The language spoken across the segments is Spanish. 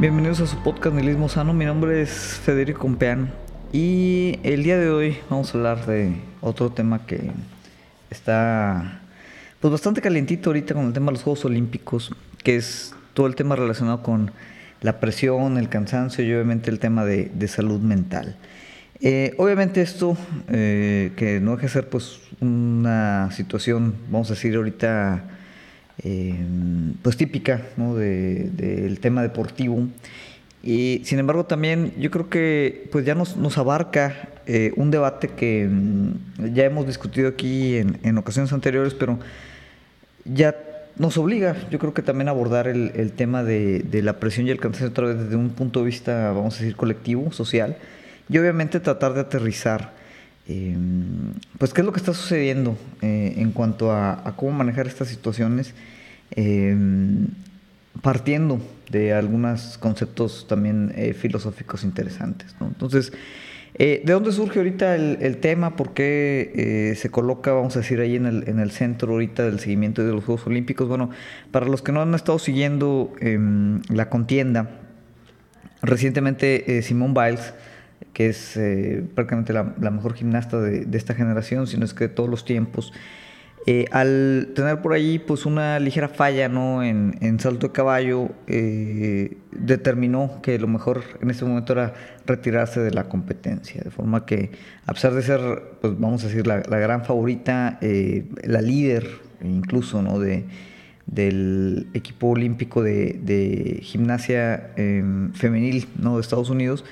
Bienvenidos a su podcast Nihilismo Sano. Mi nombre es Federico Compeán y el día de hoy vamos a hablar de otro tema que está pues bastante calientito ahorita con el tema de los Juegos Olímpicos, que es todo el tema relacionado con la presión, el cansancio y obviamente el tema de, salud mental. Eh, obviamente esto, eh, que no deja de ser pues una situación, vamos a decir ahorita, Em, pues típica del tema deportivo. Y sin embargo también yo creo que pues ya nos, nos abarca eh, un debate que mm, ya hemos discutido aquí en, en, ocasiones anteriores, pero ya nos obliga yo creo que también a abordar el, el tema de, de, la presión y el cansancio otra vez desde un punto de vista, vamos a decir, colectivo, social, y obviamente tratar de aterrizar Em, pues qué es lo que está sucediendo eh, en cuanto a, cómo manejar estas situaciones, em, partiendo de algunos conceptos también eh, filosóficos interesantes. Entonces, eh, ¿de dónde surge ahorita el, tema? ¿Por qué se coloca, vamos a decir, ahí en el, en el centro ahorita del seguimiento de los Juegos Olímpicos? Bueno, para los que no han estado siguiendo em, la contienda, recientemente Simón Biles, que es eh, prácticamente la, mejor gimnasta de, esta generación, sino es que de todos los tiempos. Eh, al tener por ahí pues una ligera falla ¿no? en, salto de caballo, eh, determinó que lo mejor en ese momento era retirarse de la competencia. De forma que, a pesar de ser, pues vamos a decir, la, gran favorita, la líder incluso ¿no? de, del equipo olímpico de, de gimnasia em, femenil ¿no? de Estados Unidos,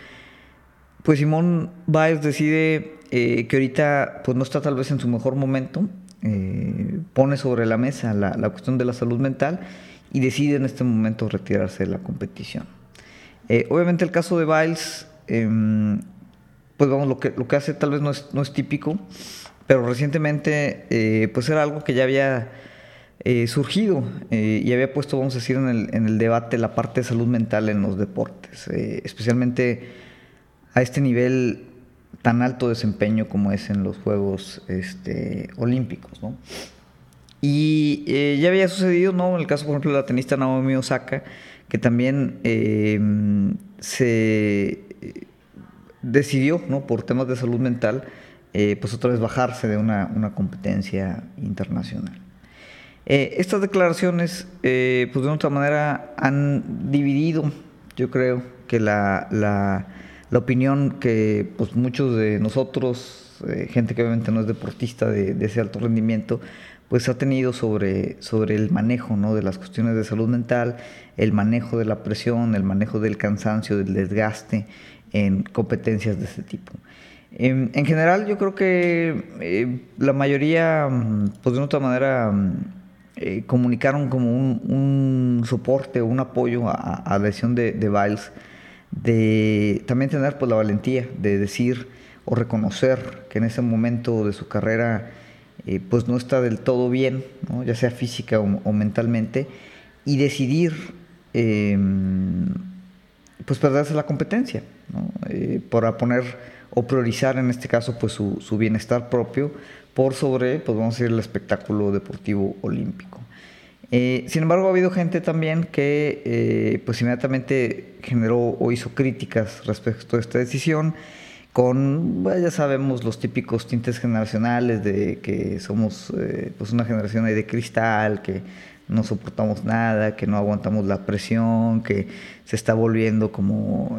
pues Simón Báez decide eh, que ahorita pues no está tal vez en su mejor momento, eh, pone sobre la mesa la, cuestión de la salud mental y decide en este momento retirarse de la competición. Eh, obviamente el caso de Biles, em, pues vamos, lo que, lo que hace tal vez no es, no es típico, pero recientemente pues era algo que ya había surgido y había puesto, vamos a decir, en el, en el, debate la parte de salud mental en los deportes, especialmente a este nivel tan alto desempeño como es en los Juegos este, Olímpicos. ¿no? Y eh, ya había sucedido, ¿no? En el caso, por ejemplo, de la tenista Naomi Osaka, que también eh, se eh, decidió, ¿no? Por temas de salud mental, pues otra vez bajarse de una, una competencia internacional. estas declaraciones, pues de otra manera, han dividido, yo creo, que la, la la opinión que pues, muchos de nosotros, eh, gente que obviamente no es deportista de, ese alto rendimiento, pues ha tenido sobre, sobre el manejo ¿no? de las cuestiones de salud mental, el manejo de la presión, el manejo del cansancio, del desgaste en competencias de este tipo. En, general yo creo que eh, la mayoría, pues de otra manera, eh, comunicaron como un, soporte o un apoyo a, la lesión de, de Biles de también tener pues la valentía de decir o reconocer que en ese momento de su carrera eh, pues no está del todo bien, ya sea física o, mentalmente, y decidir em, pues perderse la competencia, eh, por poner o priorizar en este caso pues su, su, bienestar propio por sobre, pues vamos a decir, el espectáculo deportivo olímpico. Eh, sin embargo, ha habido gente también que eh, pues inmediatamente generó o hizo críticas respecto a esta decisión con, ya sabemos, los típicos tintes generacionales de que somos eh, pues una generación de cristal, que no soportamos nada, que no aguantamos la presión, que se está volviendo como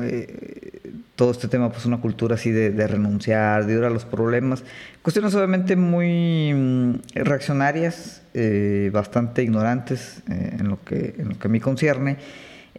todo este tema, pues una cultura así de, renunciar, de ir a los problemas. Cuestiones obviamente muy mm, reaccionarias, eh, bastante ignorantes eh, en, lo que, en lo que a mí concierne.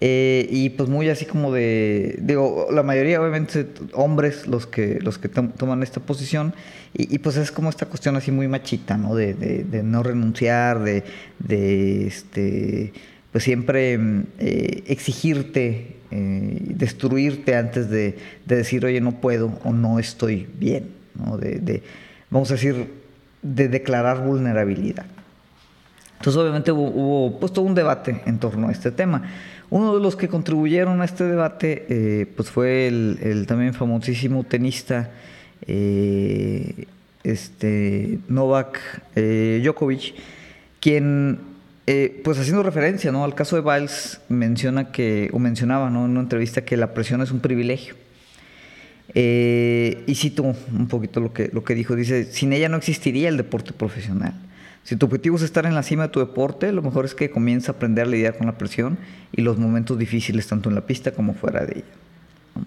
Eh, y pues muy así como de, digo, la mayoría obviamente hombres los que, los que toman esta posición y, pues es como esta cuestión así muy machita, ¿no? De, de, no renunciar, de, de este, pues siempre mm, exigirte eh, destruirte antes de, decir, oye, no puedo o no estoy bien, De, vamos a decir, de declarar vulnerabilidad. Entonces, obviamente hubo, pues, todo un debate en torno a este tema. Uno de los que contribuyeron a este debate eh, pues fue el, también famosísimo tenista eh, este, Novak Djokovic, quien eh, pues haciendo referencia ¿no? al caso de Biles, menciona que, o mencionaba ¿no? en una entrevista que la presión es un privilegio. Eh, y cito un poquito lo que, lo que dijo, dice, sin ella no existiría el deporte profesional. Si tu objetivo es estar en la cima de tu deporte, lo mejor es que comiences a aprender a lidiar con la presión y los momentos difíciles tanto en la pista como fuera de ella.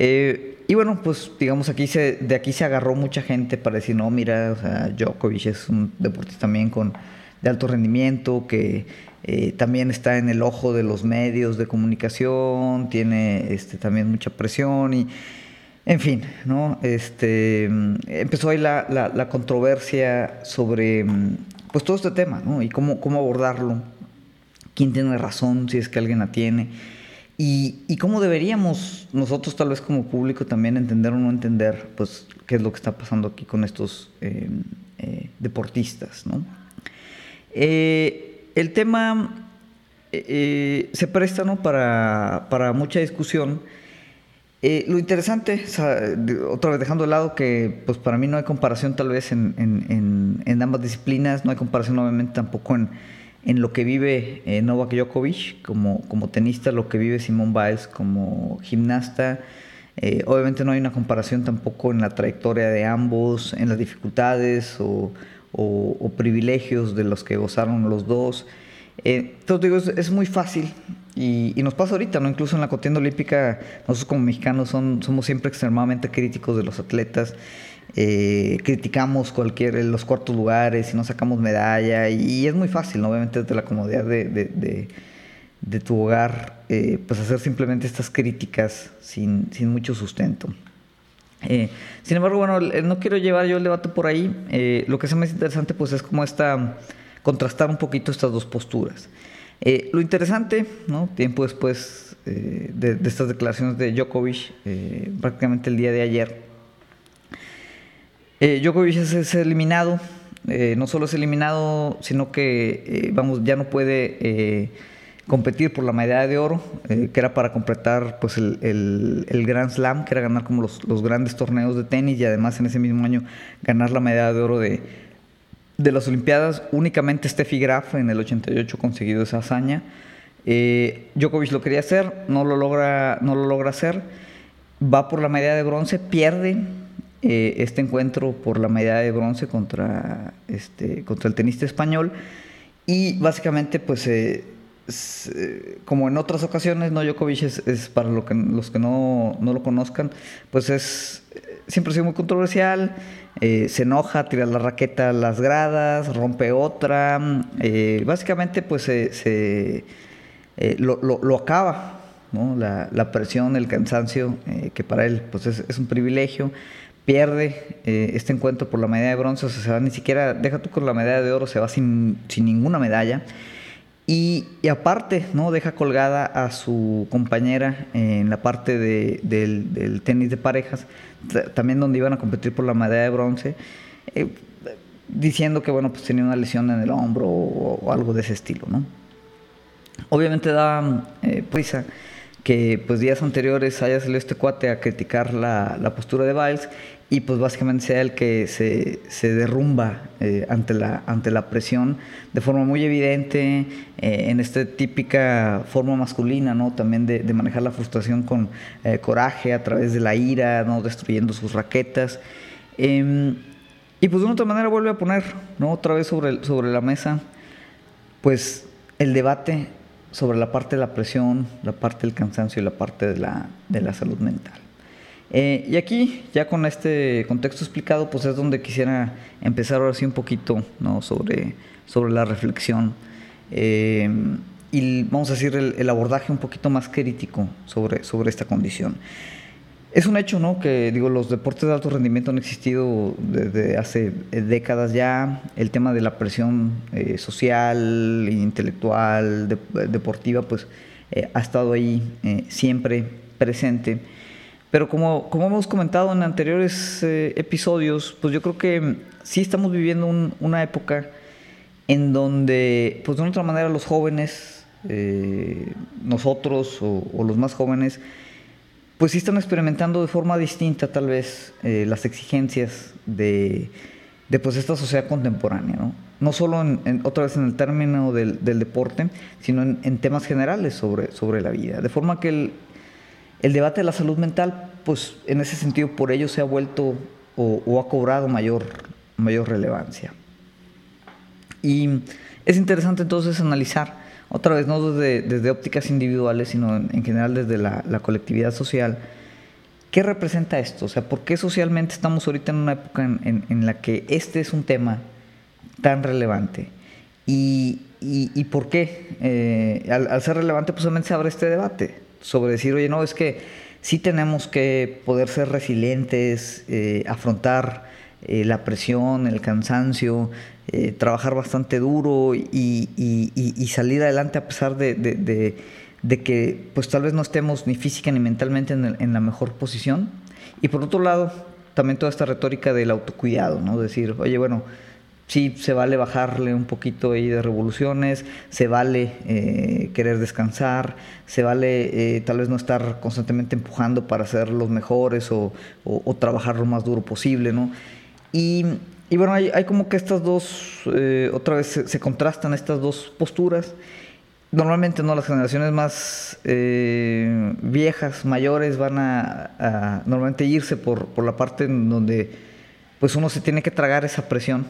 Eh, y bueno, pues digamos aquí se, de aquí se agarró mucha gente para decir, no, mira, o sea, Djokovic es un deportista también con, de alto rendimiento, que eh, también está en el ojo de los medios de comunicación, tiene este, también mucha presión y, en fin, ¿no? Este, empezó ahí la, la, controversia sobre pues todo este tema, ¿no? Y cómo, cómo abordarlo, quién tiene razón, si es que alguien la tiene. Y, y, cómo deberíamos nosotros tal vez como público también entender o no entender pues qué es lo que está pasando aquí con estos eh, eh, deportistas, ¿no? Eh, el tema se presta ¿no? para, para mucha discusión eh, lo interesante, otra vez dejando de lado que pues para mí no hay comparación tal vez en, en, en, ambas disciplinas, no hay comparación obviamente tampoco en, lo que vive eh, Novak Djokovic como, como tenista, lo que vive Simone Biles como gimnasta. Eh, obviamente no hay una comparación tampoco en la trayectoria de ambos, en las dificultades o, o, privilegios de los que gozaron los dos. entonces digo, es muy fácil y, nos pasa ahorita, ¿no? Incluso en la contienda olímpica, nosotros como mexicanos son, somos siempre extremadamente críticos de los atletas. Eh, criticamos cualquier los cuartos lugares y no sacamos medalla y, es muy fácil, obviamente desde la comodidad de, de, de, tu hogar, eh, pues hacer simplemente estas críticas sin, sin mucho sustento. Eh, sin embargo, bueno, no quiero llevar yo el debate por ahí. lo que es más interesante, pues es como esta contrastar un poquito estas dos posturas. Eh, lo interesante, tiempo después eh, de, estas declaraciones de Djokovic, eh, prácticamente el día de ayer, Djokovic es, eliminado, no solo es eliminado, sino que vamos, ya no puede competir por la medalla de oro, que era para completar pues, el, el, Grand Slam, que era ganar como los, los grandes torneos de tenis y además en ese mismo año ganar la medalla de oro de de las Olimpiadas, únicamente Steffi Graf en el 88 ha conseguido esa hazaña. Eh, Djokovic lo quería hacer, no lo logra, no lo logra hacer. Va por la medalla de bronce, pierde eh, este encuentro por la medalla de bronce contra, este, contra el tenista español. Y básicamente, pues, eh, como en otras ocasiones, no Djokovic es, para lo que, los que no, no, lo conozcan, pues es siempre ha sido muy controversial. Eh, se enoja, tira la raqueta a las gradas, rompe otra. Eh, básicamente, pues se, eh, lo, acaba, ¿no? la, presión, el cansancio, que para él pues es, un privilegio. Pierde este encuentro por la medalla de bronce, o sea, se va ni siquiera, deja tú con la medalla de oro, se va sin, sin ninguna medalla. Y, aparte, ¿no? Deja colgada a su compañera en la parte de, del, tenis de parejas, también donde iban a competir por la medalla de bronce, eh, diciendo que bueno, pues tenía una lesión en el hombro o, algo de ese estilo, ¿no? Obviamente da eh, prisa que pues días anteriores haya salido este cuate a criticar la, la postura de Biles y pues básicamente sea el que se, se derrumba eh, ante, la, ante la presión de forma muy evidente, eh, en esta típica forma masculina, ¿no? También de, de manejar la frustración con eh, coraje a través de la ira, ¿no? Destruyendo sus raquetas. Em, y pues de una otra manera vuelve a poner, ¿no? Otra vez sobre, sobre la mesa, pues el debate sobre la parte de la presión, la parte del cansancio y la parte de la, de la salud mental. Eh, y aquí, ya con este contexto explicado, pues es donde quisiera empezar ahora sí un poquito ¿no? sobre, sobre la reflexión. Eh, y vamos a decir el, abordaje un poquito más crítico sobre, sobre esta condición. Es un hecho, ¿no? Que digo, los deportes de alto rendimiento han existido desde hace décadas ya. El tema de la presión eh, social, intelectual, deportiva, pues ha estado ahí siempre presente. Pero como, como hemos comentado en anteriores eh, episodios, pues yo creo que sí estamos viviendo una época en donde, pues de una otra manera, los jóvenes, eh, nosotros o, los más jóvenes, pues sí están experimentando de forma distinta tal vez eh, las exigencias de, de, pues esta sociedad contemporánea, ¿no? no solo en, otra vez en el término del, deporte, sino en, temas generales sobre, sobre la vida. De forma que el, el, debate de la salud mental, pues en ese sentido, por ello se ha vuelto o, ha cobrado mayor, mayor relevancia. Y es interesante entonces analizar, otra vez no desde, desde ópticas individuales, sino en, general desde la, colectividad social, ¿qué representa esto? O sea, ¿por qué socialmente estamos ahorita en una época en, la que este es un tema tan relevante? ¿Y, y, por qué? Eh, al, ser relevante, pues solamente se abre este debate sobre decir, oye, no, es que sí tenemos que poder ser resilientes, eh, afrontar eh, la presión, el cansancio, trabajar bastante duro y, y, salir adelante a pesar de, de, de, que pues tal vez no estemos ni física ni mentalmente en, en, la mejor posición. Y por otro lado, también toda esta retórica del autocuidado, ¿no? Decir, oye, bueno, sí se vale bajarle un poquito ahí de revoluciones, se vale eh, querer descansar, se vale eh, tal vez no estar constantemente empujando para ser los mejores o, trabajar lo más duro posible, ¿no? Y, bueno, hay, como que estas dos, eh, otra vez se, contrastan estas dos posturas. Normalmente no las generaciones más viejas, mayores, van a, normalmente irse por, por la parte en donde pues uno se tiene que tragar esa presión.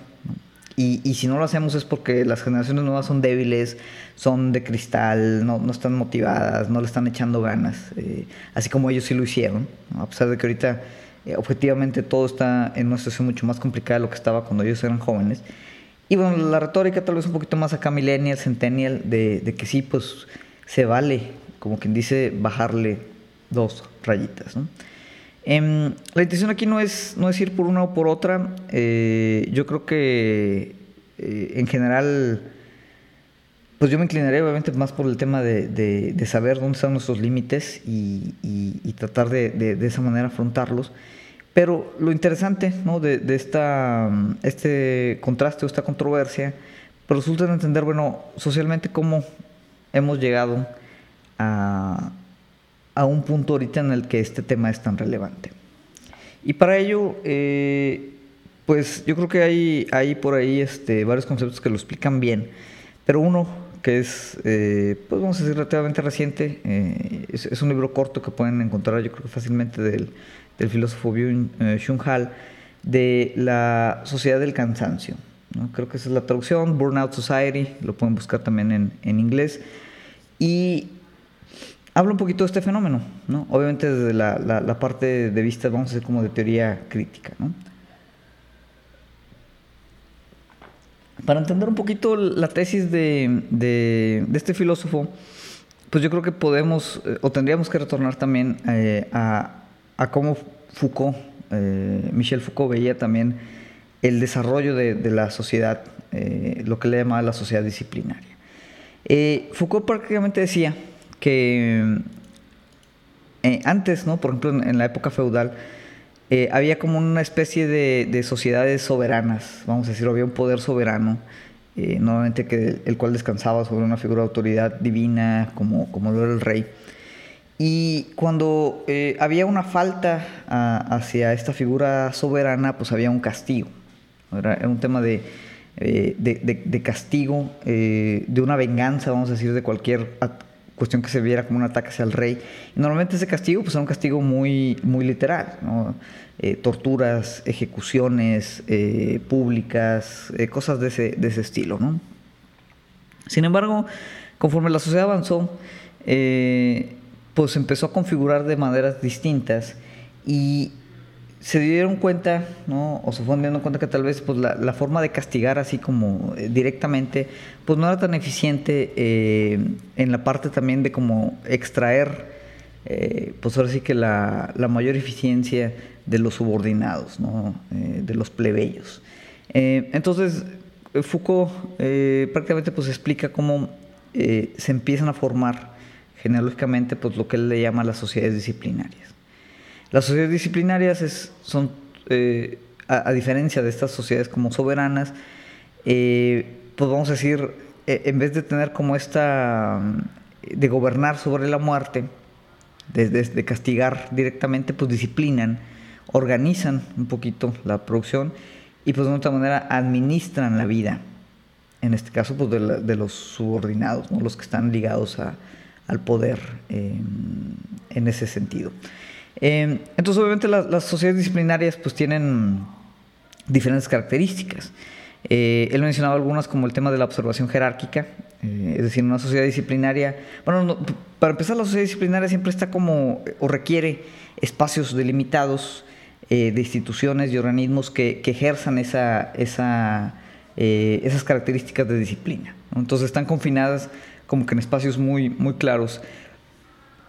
Y, si no lo hacemos es porque las generaciones nuevas son débiles, son de cristal, no, no están motivadas, no le están echando ganas, eh, así como ellos sí lo hicieron, a pesar de que ahorita eh, objetivamente todo está en una situación mucho más complicada de lo que estaba cuando ellos eran jóvenes. Y bueno, la retórica tal vez un poquito más acá millennial, centennial, de, de que sí, pues se vale, como quien dice, bajarle dos rayitas. ¿no? Em, la intención aquí no es, no es ir por una o por otra. Eh, yo creo que eh, en general, pues yo me inclinaré obviamente más por el tema de, saber dónde están nuestros límites y, tratar de, esa manera afrontarlos. Pero lo interesante ¿no? de, esta, este contraste o esta controversia, pues resulta en entender, bueno, socialmente cómo hemos llegado a, a un punto ahorita en el que este tema es tan relevante. Y para ello, eh, pues yo creo que hay, hay por ahí este, varios conceptos que lo explican bien, pero uno que es, eh, pues vamos a decir, relativamente reciente, eh, es, un libro corto que pueden encontrar yo creo que fácilmente del, del filósofo Byung-Chun Hal, de la sociedad del cansancio. ¿no? Creo que esa es la traducción, Burnout Society, lo pueden buscar también en, en inglés. Y habla un poquito de este fenómeno, ¿no? Obviamente desde la, parte de vista, vamos a decir, como de teoría crítica, ¿no? Para entender un poquito la tesis de, este filósofo, pues yo creo que podemos eh, o tendríamos que retornar también eh, a, cómo Foucault, eh, Michel Foucault veía también el desarrollo de, la sociedad, lo que le llamaba la sociedad disciplinaria. Foucault prácticamente decía que eh, antes, ¿no? por ejemplo, en, la época feudal, eh, había como una especie de, sociedades soberanas, vamos a decir, había un poder soberano, eh, normalmente que, el cual descansaba sobre una figura de autoridad divina, como, como lo era el rey. Y cuando había una falta hacia esta figura soberana, pues había un castigo. Era, un tema de, de, castigo, de una venganza, vamos a decir, de cualquier cuestión que se viera como un ataque hacia el rey. normalmente ese castigo pues era un castigo muy, muy literal, eh, torturas, ejecuciones eh, públicas, eh, cosas de ese, de ese estilo. ¿no? Sin embargo, conforme la sociedad avanzó, pues empezó a configurar de maneras distintas y se dieron cuenta, ¿no? o se fueron dando cuenta que tal vez pues, la, forma de castigar así como eh, directamente, pues no era tan eficiente eh, en la parte también de como extraer, eh, pues ahora sí que la, mayor eficiencia de los subordinados, ¿no? de los plebeyos. entonces, Foucault prácticamente pues explica cómo se empiezan a formar genealógicamente pues lo que él le llama las sociedades disciplinarias. Las sociedades disciplinarias son, eh, a, diferencia de estas sociedades como soberanas, eh, pues vamos a decir, e, en vez de tener como esta, de gobernar sobre la muerte, de, castigar directamente, pues disciplinan, organizan un poquito la producción y pues de otra manera administran la vida. en este caso, pues de, los subordinados, ¿no? los que están ligados al poder en ese sentido. Em, entonces, obviamente, las, sociedades disciplinarias pues tienen diferentes características. Eh, él mencionaba algunas como el tema de la observación jerárquica, eh, es decir, una sociedad disciplinaria, bueno, para empezar la sociedad disciplinaria siempre está como o requiere espacios delimitados eh, de instituciones y organismos que, ejerzan esa, esa, esas características de disciplina. Entonces están confinadas como que en espacios muy, muy claros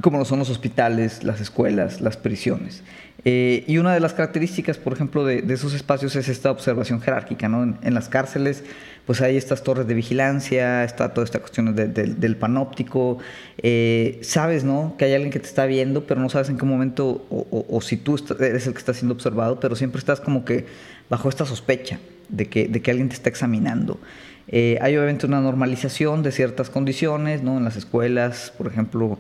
como lo son los hospitales, las escuelas, las prisiones. Eh, y una de las características, por ejemplo, de, esos espacios es esta observación jerárquica. ¿no? En, las cárceles, pues hay estas torres de vigilancia, está toda esta cuestión del panóptico. Eh, sabes ¿no? que hay alguien que te está viendo, pero no sabes en qué momento o, si tú eres el que está siendo observado, pero siempre estás como que bajo esta sospecha de que, de que alguien te está examinando. Eh, hay obviamente una normalización de ciertas condiciones, ¿no? En las escuelas, por ejemplo,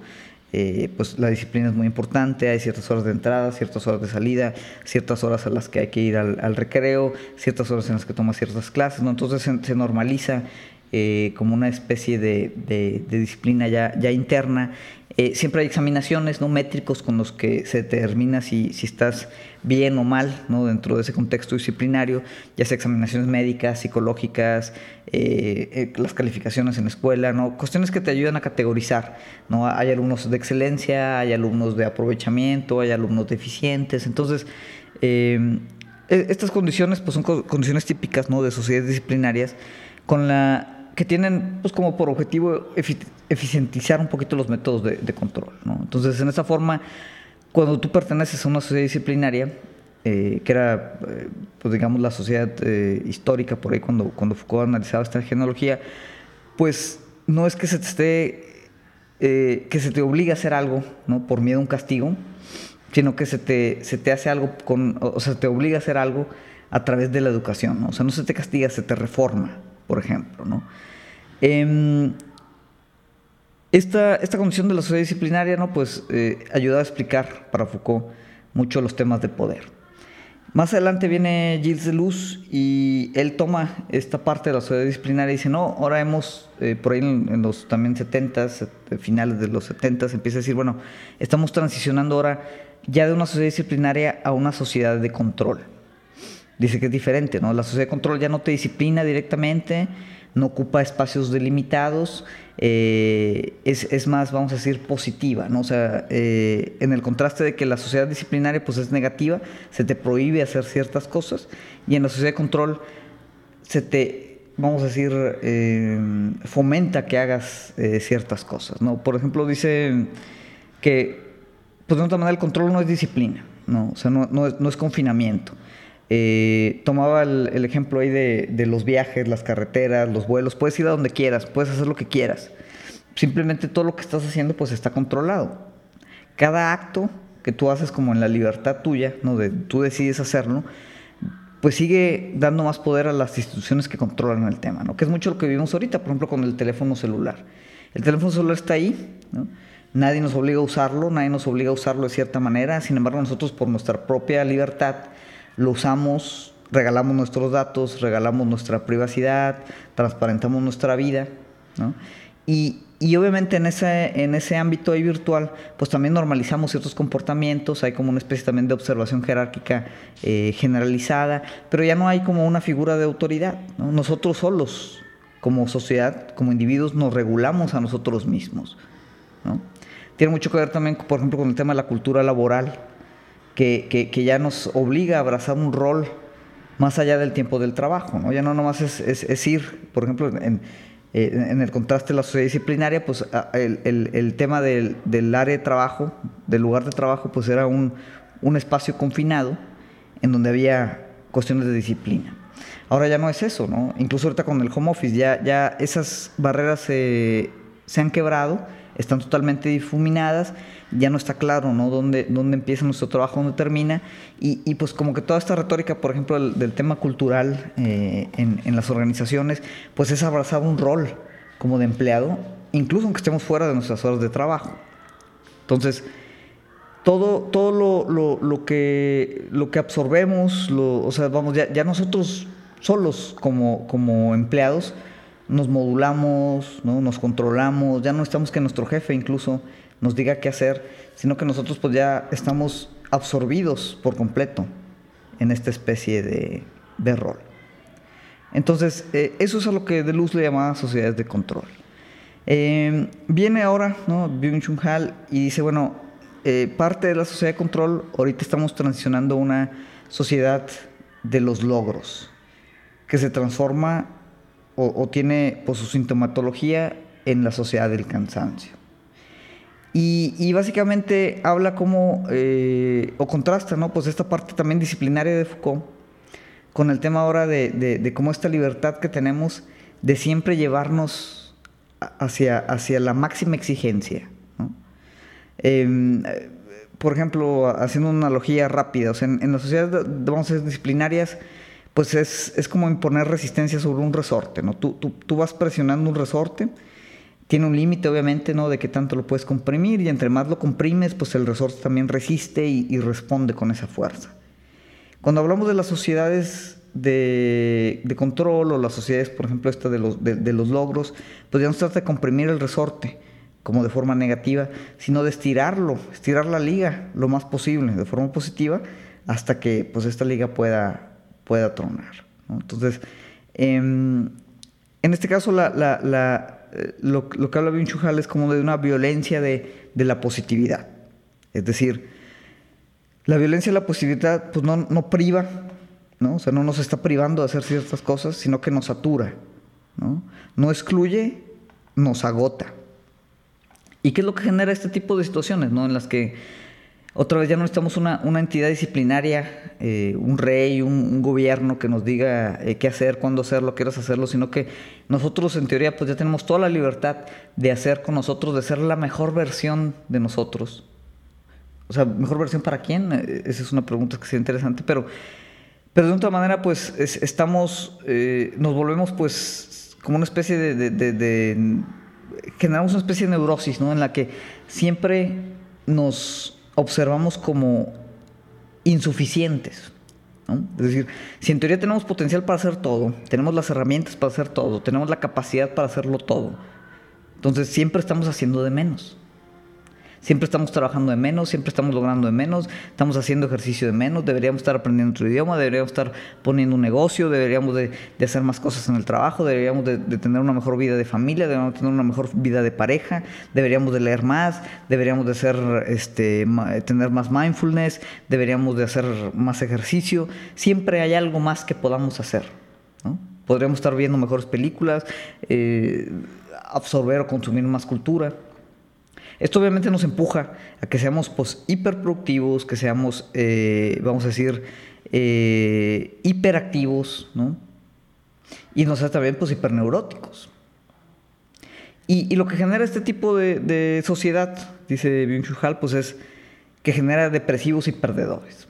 eh, pues la disciplina es muy importante, hay ciertas horas de entrada, ciertas horas de salida, ciertas horas a las que hay que ir al, recreo, ciertas horas en las que tomas ciertas clases, ¿no? entonces se, normaliza eh, como una especie de, disciplina ya, interna eh, siempre hay examinaciones, ¿no? métricos con los que se determina si, estás bien o mal ¿no? dentro de ese contexto disciplinario, ya sea examinaciones médicas, psicológicas, eh, las calificaciones en la escuela, ¿no? cuestiones que te ayudan a categorizar. ¿no? Hay alumnos de excelencia, hay alumnos de aprovechamiento, hay alumnos deficientes. Entonces, e, estas condiciones pues, son condiciones típicas ¿no? de sociedades disciplinarias con la que tienen pues, como por objetivo eficientizar un poquito los métodos de, control. Entonces, en esa forma, cuando tú perteneces a una sociedad disciplinaria, eh, que era, eh, pues digamos, la sociedad eh, histórica, por ahí cuando, cuando Foucault analizaba esta genealogía, pues no es que se te esté, que se te obliga a hacer algo, ¿no? Por miedo a un castigo, sino que se te, se te hace algo con, o sea, te obliga a hacer algo a través de la educación, O sea, no se te castiga, se te reforma, por ejemplo, ¿no? Em, esta, esta condición de la sociedad disciplinaria ¿no? pues, eh, ayuda a explicar para Foucault mucho los temas de poder. Más adelante viene Gilles Deleuze y él toma esta parte de la sociedad disciplinaria y dice, no, ahora hemos, eh, por ahí en, los también 70, eh, finales de los 70, empieza a decir, bueno, estamos transicionando ahora ya de una sociedad disciplinaria a una sociedad de control. Dice que es diferente, ¿no? La sociedad de control ya no te disciplina directamente, no ocupa espacios delimitados, eh, es, más, vamos a decir, positiva, ¿no? O sea, eh, en el contraste de que la sociedad disciplinaria pues es negativa, se te prohíbe hacer ciertas cosas, y en la sociedad de control se te, vamos a decir, eh, fomenta que hagas ciertas cosas, ¿no? Por ejemplo, dice que, pues de otra manera, el control no es disciplina, ¿no? O sea, no, no es confinamiento. Eh, tomaba el, ejemplo ahí de, los viajes, las carreteras, los vuelos. Puedes ir a donde quieras, puedes hacer lo que quieras. Simplemente todo lo que estás haciendo pues está controlado. Cada acto que tú haces como en la libertad tuya, ¿no? de tú decides hacerlo, pues sigue dando más poder a las instituciones que controlan el tema, ¿no? que es mucho lo que vivimos ahorita, por ejemplo, con el teléfono celular. El teléfono celular está ahí, nadie nos obliga a usarlo, nadie nos obliga a usarlo de cierta manera, sin embargo nosotros por nuestra propia libertad lo usamos, regalamos nuestros datos, regalamos nuestra privacidad, transparentamos nuestra vida, ¿no? Y, y, obviamente en ese, en ese ámbito ahí virtual, pues también normalizamos ciertos comportamientos, hay como una especie también de observación jerárquica eh, generalizada, pero ya no hay como una figura de autoridad. ¿no? Nosotros solos, como sociedad, como individuos, nos regulamos a nosotros mismos. ¿no? Tiene mucho que ver también, por ejemplo, con el tema de la cultura laboral que, ya nos obliga a abrazar un rol más allá del tiempo del trabajo, ¿no? Ya no nomás es, es, ir, por ejemplo, en, eh, en, el contraste de la sociedad disciplinaria, pues el, el, el tema del, del, área de trabajo, del lugar de trabajo, pues era un, un espacio confinado en donde había cuestiones de disciplina. Ahora ya no es eso, ¿no? Incluso ahorita con el home office ya, ya esas barreras se, se han quebrado están totalmente difuminadas, ya no está claro ¿no? Dónde, dónde empieza nuestro trabajo, dónde termina, y, y pues como que toda esta retórica, por ejemplo, del, tema cultural eh, en, en, las organizaciones, pues es abrazar un rol como de empleado, incluso aunque estemos fuera de nuestras horas de trabajo. Entonces, todo, todo lo, lo, lo que, lo que absorbemos, lo, o sea, vamos, ya, ya nosotros solos como, como empleados, nos modulamos, ¿no? nos controlamos, ya no estamos que nuestro jefe incluso nos diga qué hacer, sino que nosotros pues ya estamos absorbidos por completo en esta especie de, de rol. Entonces, eh, eso es a lo que de luz le llamaba sociedades de control. Eh, viene ahora, ¿no? Byung-Chun Hal y dice, bueno, eh, parte de la sociedad de control, ahorita estamos transicionando a una sociedad de los logros, que se transforma o, tiene pues, su sintomatología en la sociedad del cansancio. Y, básicamente habla como, o contrasta, ¿no? Pues esta parte también disciplinaria de Foucault con el tema ahora de, cómo esta libertad que tenemos de siempre llevarnos hacia, hacia la máxima exigencia. Em, por ejemplo, haciendo una analogía rápida, en, las sociedades, vamos a decir, disciplinarias, pues es, como imponer resistencia sobre un resorte, ¿no? Tú, tú, vas presionando un resorte, tiene un límite obviamente, ¿no? De qué tanto lo puedes comprimir y entre más lo comprimes, pues el resorte también resiste y responde con esa fuerza. Cuando hablamos de las sociedades de, control o las sociedades, por ejemplo, esta de los, de, los logros, pues ya no se trata de comprimir el resorte como de forma negativa, sino de estirarlo, estirar la liga lo más posible, de forma positiva, hasta que pues esta liga pueda, pueda tronar. Entonces, em, en este caso, eh, lo, que habla Binchujal es como de una violencia de, de la positividad. Es decir, la violencia y la positividad pues no, no priva, ¿no? O sea, no nos está privando de hacer ciertas cosas, sino que nos satura, ¿no? No excluye, nos agota. ¿Y qué es lo que genera este tipo de situaciones, ¿no? En las que otra vez ya no estamos una, una entidad disciplinaria, eh, un rey, un, gobierno que nos diga eh, qué hacer, cuándo hacerlo, quieras hacerlo, sino que nosotros en teoría pues ya tenemos toda la libertad de hacer con nosotros, de ser la mejor versión de nosotros, o sea, ¿mejor versión para quién? Eh, esa es una pregunta que sería interesante, pero, pero de otra manera, pues estamos, nos volvemos pues como una especie de, generamos una especie de neurosis, ¿no? En la que siempre nos observamos como insuficientes. Es decir, si en teoría tenemos potencial para hacer todo, tenemos las herramientas para hacer todo, tenemos la capacidad para hacerlo todo, entonces siempre estamos haciendo de menos. Siempre estamos trabajando de menos, siempre estamos logrando de menos, estamos haciendo ejercicio de menos, deberíamos estar aprendiendo otro idioma, deberíamos estar poniendo un negocio, deberíamos de, hacer más cosas en el trabajo, deberíamos de, tener una mejor vida de familia, deberíamos tener una mejor vida de pareja, deberíamos de leer más, deberíamos de hacer, este, tener más mindfulness, deberíamos de hacer más ejercicio. Siempre hay algo más que podamos hacer. Podríamos estar viendo mejores películas, eh, absorber o consumir más cultura. Esto obviamente nos empuja a que seamos pues, hiperproductivos, que seamos, eh, vamos a decir, eh, hiperactivos, ¿no? Y nos hace también pues, hiperneuróticos. Y, lo que genera este tipo de, sociedad, dice Byung-Chul pues es que genera depresivos y perdedores.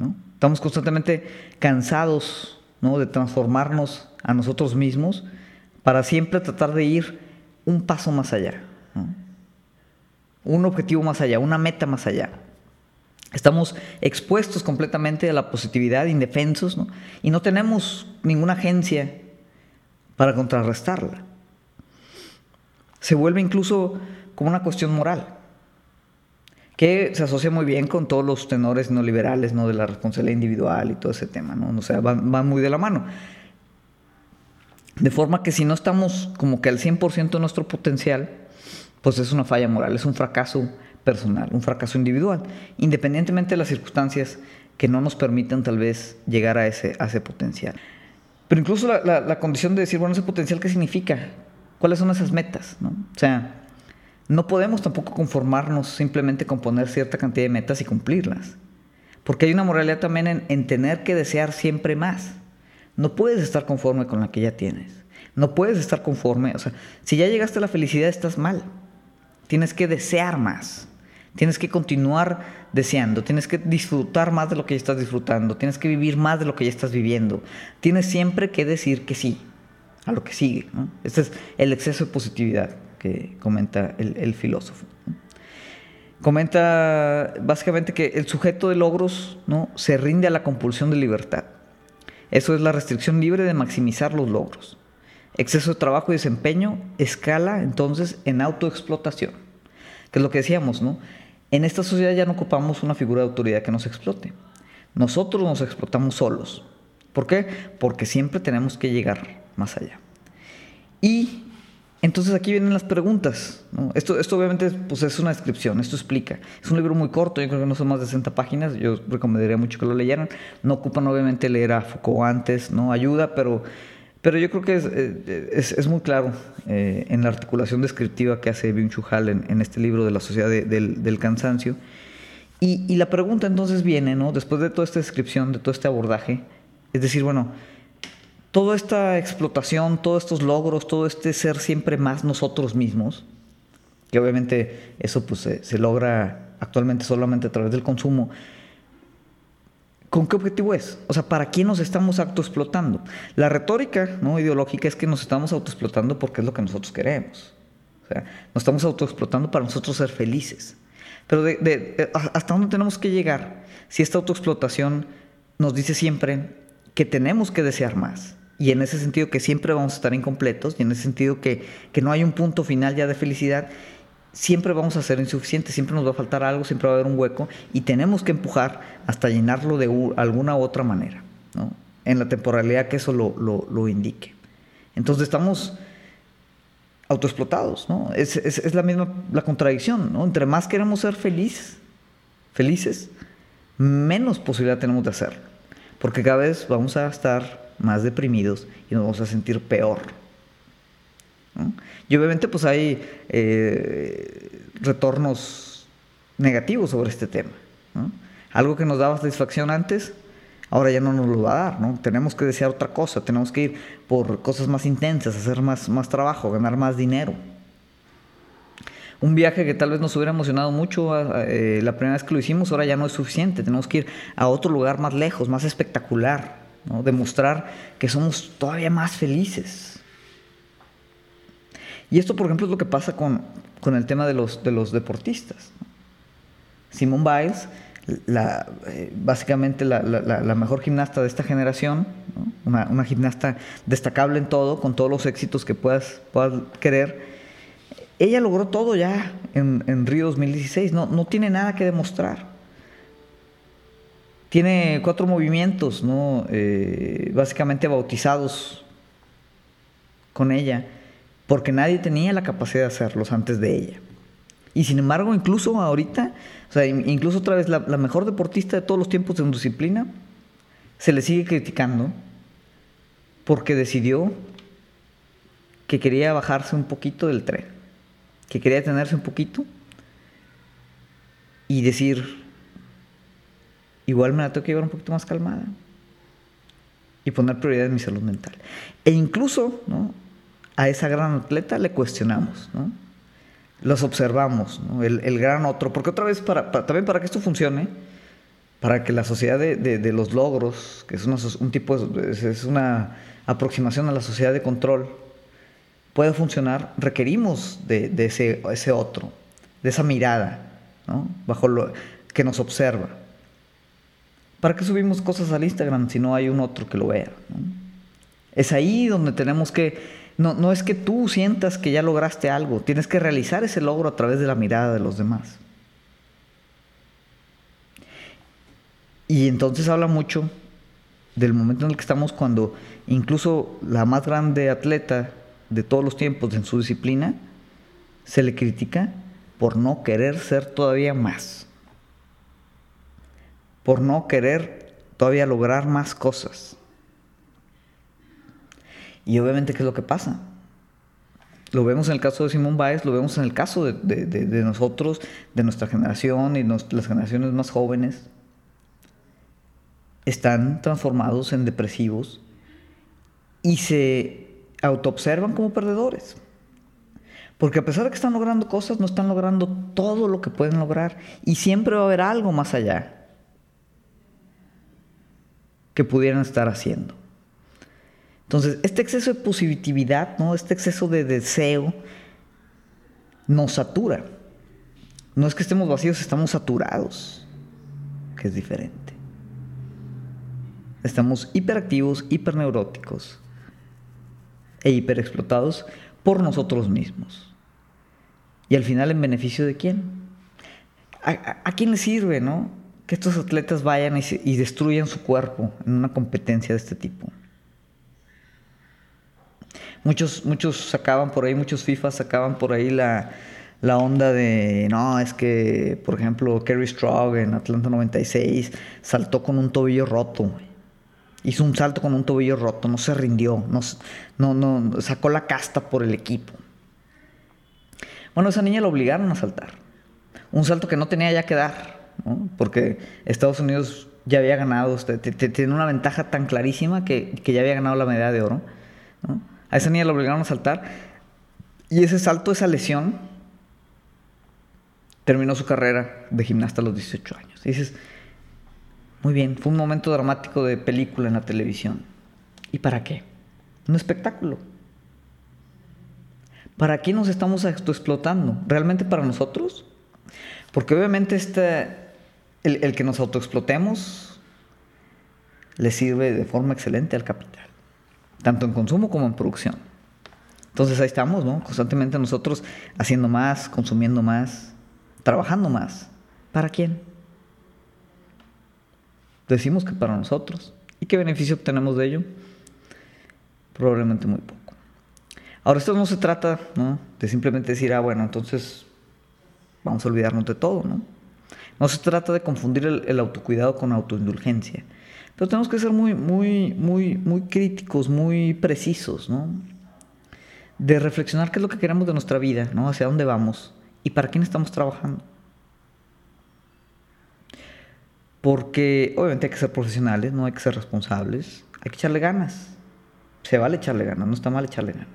¿no? Estamos constantemente cansados ¿no? de transformarnos a nosotros mismos para siempre tratar de ir un paso más allá. ¿No? un objetivo más allá, una meta más allá. Estamos expuestos completamente a la positividad, indefensos, ¿no? y no tenemos ninguna agencia para contrarrestarla. Se vuelve incluso como una cuestión moral, que se asocia muy bien con todos los tenores neoliberales ¿no? de la responsabilidad individual y todo ese tema, ¿no? O sea, van, van muy de la mano. De forma que si no estamos como que al 100% de nuestro potencial, pues es una falla moral, es un fracaso personal, un fracaso individual, independientemente de las circunstancias que no nos permitan tal vez llegar a ese, ese potencial. Pero incluso la, condición de decir, bueno, ese potencial, ¿qué significa? ¿Cuáles son esas metas? ¿no? O sea, no podemos tampoco conformarnos simplemente con poner cierta cantidad de metas y cumplirlas. Porque hay una moralidad también en, en tener que desear siempre más. No puedes estar conforme con la que ya tienes. No puedes estar conforme. O sea, si ya llegaste a la felicidad, estás mal. Tienes que desear más. Tienes que continuar deseando, tienes que disfrutar más de lo que ya estás disfrutando, tienes que vivir más de lo que ya estás viviendo. Tienes siempre que decir que sí a lo que sigue. Este es el exceso de positividad que comenta el, filósofo. Comenta básicamente que el sujeto de logros ¿no? se rinde a la compulsión de libertad. Eso es la restricción libre de maximizar los logros. Exceso de trabajo y desempeño escala entonces en autoexplotación, que es lo que decíamos, ¿no? En esta sociedad ya no ocupamos una figura de autoridad que nos explote. Nosotros nos explotamos solos. ¿Por qué? Porque siempre tenemos que llegar más allá. Y entonces aquí vienen las preguntas. Esto, esto obviamente pues es una descripción, esto explica. Es un libro muy corto, yo creo que no son más de 60 páginas, yo recomendaría mucho que lo leyeran. No ocupan obviamente leer a Foucault antes, ¿no? Ayuda, pero pero yo creo que es, eh, es, muy claro eh, en la articulación descriptiva que hace Byung-Chul Han en, este libro de la sociedad del, del, cansancio. Y, y, la pregunta entonces viene, ¿no? Después de toda esta descripción, de todo este abordaje, es decir, bueno, toda esta explotación, todos estos logros, todo este ser siempre más nosotros mismos, que obviamente eso pues se logra actualmente solamente a través del consumo, ¿Con qué objetivo es? O sea, ¿para quién nos estamos autoexplotando? La retórica ¿no? ideológica es que nos estamos autoexplotando porque es lo que nosotros queremos. O sea, nos estamos autoexplotando para nosotros ser felices. Pero de, ¿hasta dónde tenemos que llegar si esta autoexplotación nos dice siempre que tenemos que desear más? Y en ese sentido que siempre vamos a estar incompletos, y en ese sentido que, que no hay un punto final ya de felicidad, siempre vamos a ser insuficientes, siempre nos va a faltar algo, siempre va a haber un hueco y tenemos que empujar hasta llenarlo de alguna otra manera, ¿no? en la temporalidad que eso lo, indique. Entonces estamos autoexplotados, ¿no? Es, es, la misma la contradicción, ¿no? Entre más queremos ser feliz, felices, menos posibilidad tenemos de hacerlo, porque cada vez vamos a estar más deprimidos y nos vamos a sentir peor. Y obviamente pues hay eh, retornos negativos sobre este tema. Algo que nos daba satisfacción antes, ahora ya no nos lo va a dar. Tenemos que desear otra cosa, tenemos que ir por cosas más intensas, hacer más, más trabajo, ganar más dinero. Un viaje que tal vez nos hubiera emocionado mucho eh, la primera vez que lo hicimos, ahora ya no es suficiente. Tenemos que ir a otro lugar más lejos, más espectacular, demostrar que somos todavía más felices. Y esto, por ejemplo, es lo que pasa con, el tema de los, de los deportistas. Simone Biles, eh, básicamente la, mejor gimnasta de esta generación, una, gimnasta destacable en todo, con todos los éxitos que puedas, puedas querer, ella logró todo ya en, Río 2016, no, no tiene nada que demostrar. Tiene cuatro movimientos, ¿no? Eh, básicamente bautizados con ella porque nadie tenía la capacidad de hacerlos antes de ella. Y sin embargo, incluso ahorita, o sea, incluso otra vez la, mejor deportista de todos los tiempos de disciplina, se le sigue criticando porque decidió que quería bajarse un poquito del tren, que quería detenerse un poquito y decir, igual me la tengo que llevar un poquito más calmada y poner prioridad en mi salud mental. E incluso, ¿no? A esa gran atleta le cuestionamos, ¿no? Los observamos, ¿no? el, gran otro, porque otra vez, para, también para que esto funcione, para que la sociedad de, los logros, que es un tipo, es una aproximación a la sociedad de control, pueda funcionar, requerimos de, ese, ese, otro, de esa mirada, ¿no? Bajo lo que nos observa. ¿Para qué subimos cosas al Instagram si no hay un otro que lo vea? Es ahí donde tenemos que no, no es que tú sientas que ya lograste algo, tienes que realizar ese logro a través de la mirada de los demás. Y entonces habla mucho del momento en el que estamos cuando incluso la más grande atleta de todos los tiempos en su disciplina se le critica por no querer ser todavía más, por no querer todavía lograr más cosas. Y obviamente, ¿qué es lo que pasa? Lo vemos en el caso de Simón Báez, lo vemos en el caso de, nosotros, de nuestra generación y las generaciones más jóvenes. Están transformados en depresivos y se autoobservan como perdedores. Porque a pesar de que están logrando cosas, no están logrando todo lo que pueden lograr. Y siempre va a haber algo más allá que pudieran estar haciendo. Entonces, este exceso de positividad, ¿no? este exceso de deseo, nos satura. No es que estemos vacíos, estamos saturados, que es diferente. Estamos hiperactivos, hiperneuróticos. e hiperexplotados por nosotros mismos. Y al final, ¿en beneficio de quién? ¿A, quién le sirve, no? Que estos atletas vayan y, y destruyan su cuerpo en una competencia de este tipo. Muchos, muchos sacaban por ahí, muchos FIFA sacaban por ahí la, la onda de, no, es que, por ejemplo, Kerry Strong en Atlanta 96 saltó con un tobillo roto. Hizo un salto con un tobillo roto, no se rindió, no, no, no, sacó la casta por el equipo. Bueno, esa niña la obligaron a saltar. Un salto que no tenía ya que dar, porque Estados Unidos ya había ganado, tiene una ventaja tan clarísima que, que, ya había ganado la medalla de oro. ¿no? A esa niña la obligaron a saltar. Y ese salto, esa lesión, terminó su carrera de gimnasta a los 18 años. Y dices, muy bien, fue un momento dramático de película en la televisión. ¿Y para qué? Un espectáculo. ¿Para qué nos estamos autoexplotando? ¿Realmente para nosotros? Porque obviamente este, el, el que nos autoexplotemos le sirve de forma excelente al capital, tanto en consumo como en producción. Entonces ahí estamos, ¿no? Constantemente nosotros haciendo más, consumiendo más, trabajando más. ¿Para quién? Decimos que para nosotros. ¿Y qué beneficio obtenemos de ello? Probablemente muy poco. Ahora, esto no se trata ¿no? de simplemente decir, ah, bueno, entonces vamos a olvidarnos de todo, ¿no? No se trata de confundir el, el autocuidado con autoindulgencia. Pero tenemos que ser muy, muy, muy, muy críticos, muy precisos, ¿no? De reflexionar qué es lo que queremos de nuestra vida, ¿no? Hacia dónde vamos ¿Y para quién estamos trabajando? Porque obviamente hay que ser profesionales, no hay que ser responsables, hay que echarle ganas. Se vale echarle ganas, no está mal echarle ganas.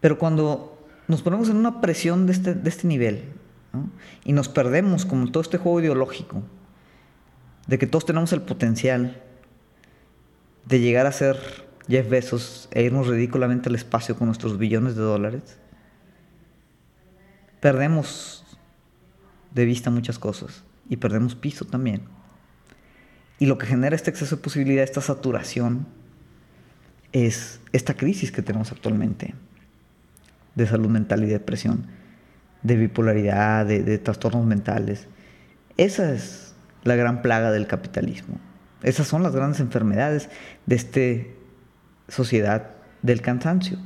Pero cuando nos ponemos en una presión de este, de este nivel y nos perdemos como todo este juego ideológico, de que todos tenemos el potencial de llegar a ser Jeff Bezos e irnos ridículamente al espacio con nuestros billones de dólares, perdemos de vista muchas cosas y perdemos piso también. Y lo que genera este exceso de posibilidad, esta saturación, es esta crisis que tenemos actualmente de salud mental y depresión, de bipolaridad, de, de trastornos mentales. Esa es la gran plaga del capitalismo. Esas son las grandes enfermedades de esta sociedad del cansancio.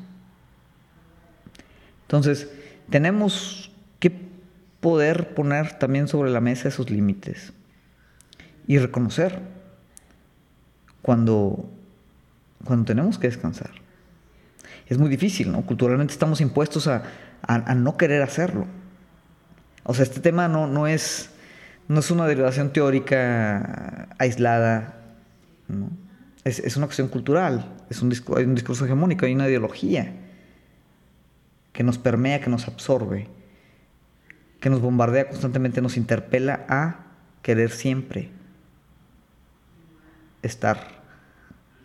Entonces, tenemos que poder poner también sobre la mesa esos límites y reconocer cuando, cuando tenemos que descansar. Es muy difícil, ¿no? Culturalmente estamos impuestos a, no querer hacerlo. O sea, este tema no, no, es, no es una derivación teórica aislada, es, una cuestión cultural, es un, hay un discurso hegemónico, hay una ideología que nos permea, que nos absorbe, que nos bombardea constantemente, nos interpela a querer siempre estar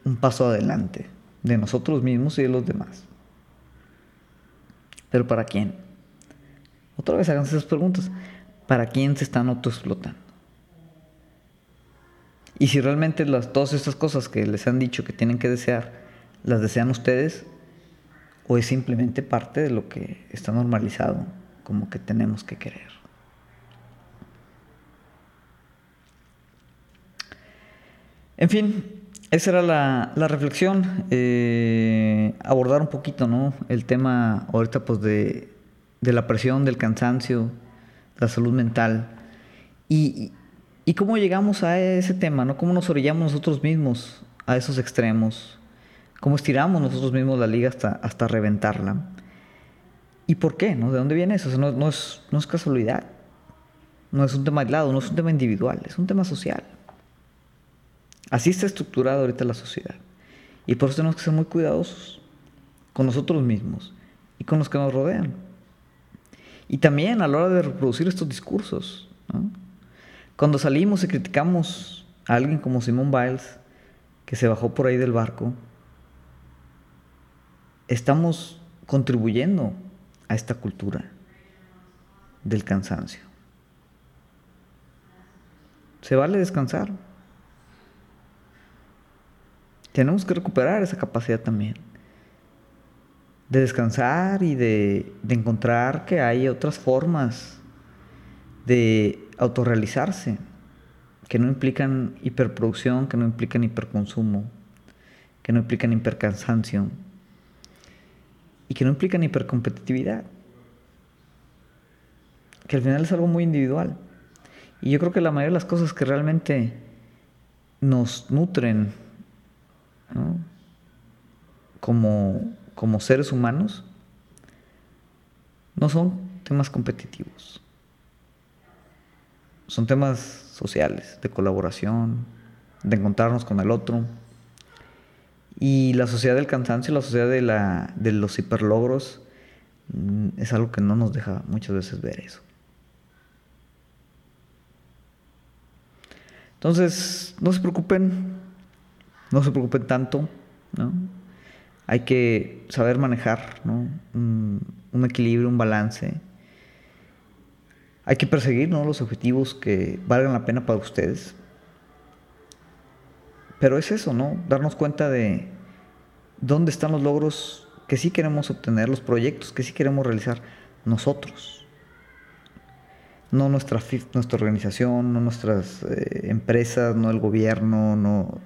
un paso adelante de nosotros mismos y de los demás. Pero ¿para quién? Otra vez hagan esas preguntas. ¿Para quién se están autoexplotando? Y si realmente las, todas estas cosas que les han dicho que tienen que desear, las desean ustedes, o es simplemente parte de lo que está normalizado, como que tenemos que querer. En fin, esa era la, reflexión, eh, abordar un poquito ¿no? el tema ahorita pues de, la presión, del cansancio, la salud mental y, y, cómo llegamos a ese tema, ¿no? cómo nos orillamos nosotros mismos a esos extremos cómo estiramos nosotros mismos la liga hasta, hasta reventarla. ¿Y por qué? ¿no? ¿De dónde viene eso? no, es, no es casualidad. No es un tema aislado, no es un tema individual, es un tema social. Así está estructurada ahorita la sociedad. Y por eso tenemos que ser muy cuidadosos con nosotros mismos y con los que nos rodean. Y también a la hora de reproducir estos discursos. Cuando salimos y criticamos a alguien como Simón Biles, que se bajó por ahí del barco, estamos contribuyendo a esta cultura del cansancio. Se vale descansar. tenemos que recuperar esa capacidad también. De descansar y de, de encontrar que hay otras formas de autorrealizarse que no implican hiperproducción, que no implican hiperconsumo, que no implican hipercansancio y que no implican hipercompetitividad. Que al final es algo muy individual. Y yo creo que la mayoría de las cosas que realmente nos nutren como, como seres humanos no son temas competitivos. Son temas sociales, de colaboración, de encontrarnos con el otro. Y la sociedad del cansancio, la sociedad de, la, de los hiperlogros, mm, es algo que no nos deja muchas veces ver eso. Entonces, no se preocupen, no se preocupen tanto, ¿no? Hay que saber manejar, ¿no? un, equilibrio, un balance hay que perseguir los objetivos que valgan la pena para ustedes. Pero es eso, ¿no? Darnos cuenta de dónde están los logros que sí queremos obtener, los proyectos que sí queremos realizar nosotros. No nuestra, nuestra organización, no nuestras eh, empresas, no el gobierno, no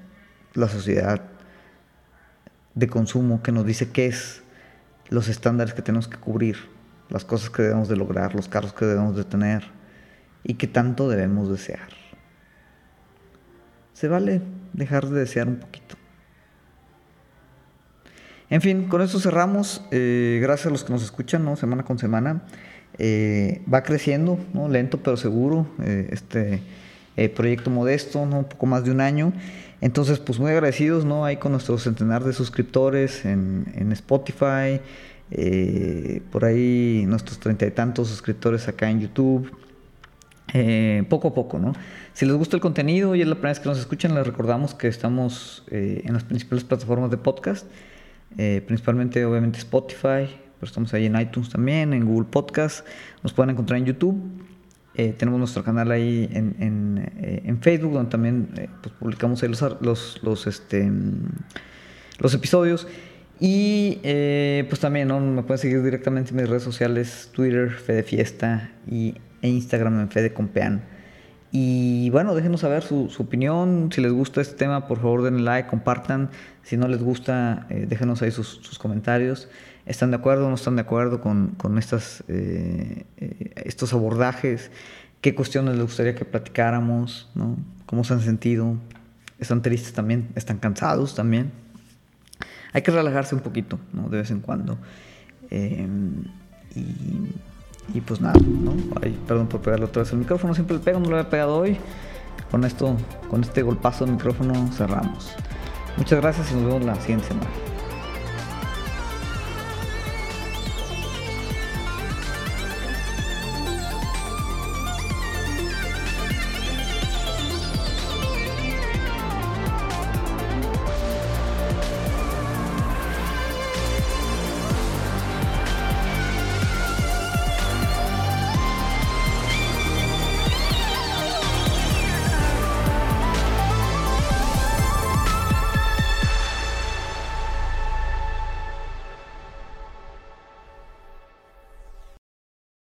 la sociedad de consumo que nos dice qué es los estándares que tenemos que cubrir las cosas que debemos de lograr, los carros que debemos de tener y que tanto debemos desear. Se vale dejar de desear un poquito. En fin, con esto cerramos. Eh, gracias a los que nos escuchan, ¿no? Semana con semana. Eh, va creciendo, ¿no? Lento pero seguro. Eh, este proyecto modesto, ¿no? Un poco más de un año. Entonces, pues muy agradecidos, ¿no? Ahí con nuestro centenar de suscriptores en, en Spotify, eh, por ahí nuestros treinta y tantos suscriptores acá en YouTube. Eh, poco a poco, ¿no? Si les gusta el contenido y es la primera vez que nos escuchan, les recordamos que estamos eh, en las principales plataformas de podcast, principalmente obviamente Spotify, pero estamos ahí en iTunes también, en Google Podcast, nos pueden encontrar en YouTube. Tenemos nuestro canal ahí en, Facebook, donde también pues, publicamos ahí los, los, este, los episodios. Y eh, pues también me pueden seguir directamente en mis redes sociales, Twitter, Fede Fiesta y, e Instagram en Fede Compean. Y bueno, déjenos saber su, opinión. Si les gusta este tema, por favor denle like, compartan. Si no les gusta, eh, déjenos ahí sus, comentarios. ¿Están de acuerdo o no están de acuerdo con, estas, eh, estos abordajes? ¿Qué cuestiones les gustaría que platicáramos? ¿no? ¿Cómo se han sentido? ¿Están tristes también? ¿Están cansados también? hay que relajarse un poquito, ¿no? De vez en cuando. Em, y, pues nada, ¿no? Ay, perdón por pegarle otra vez el micrófono, siempre le pego, no lo había pegado hoy. Con esto, con este golpazo de micrófono cerramos. Muchas gracias y nos vemos la siguiente semana.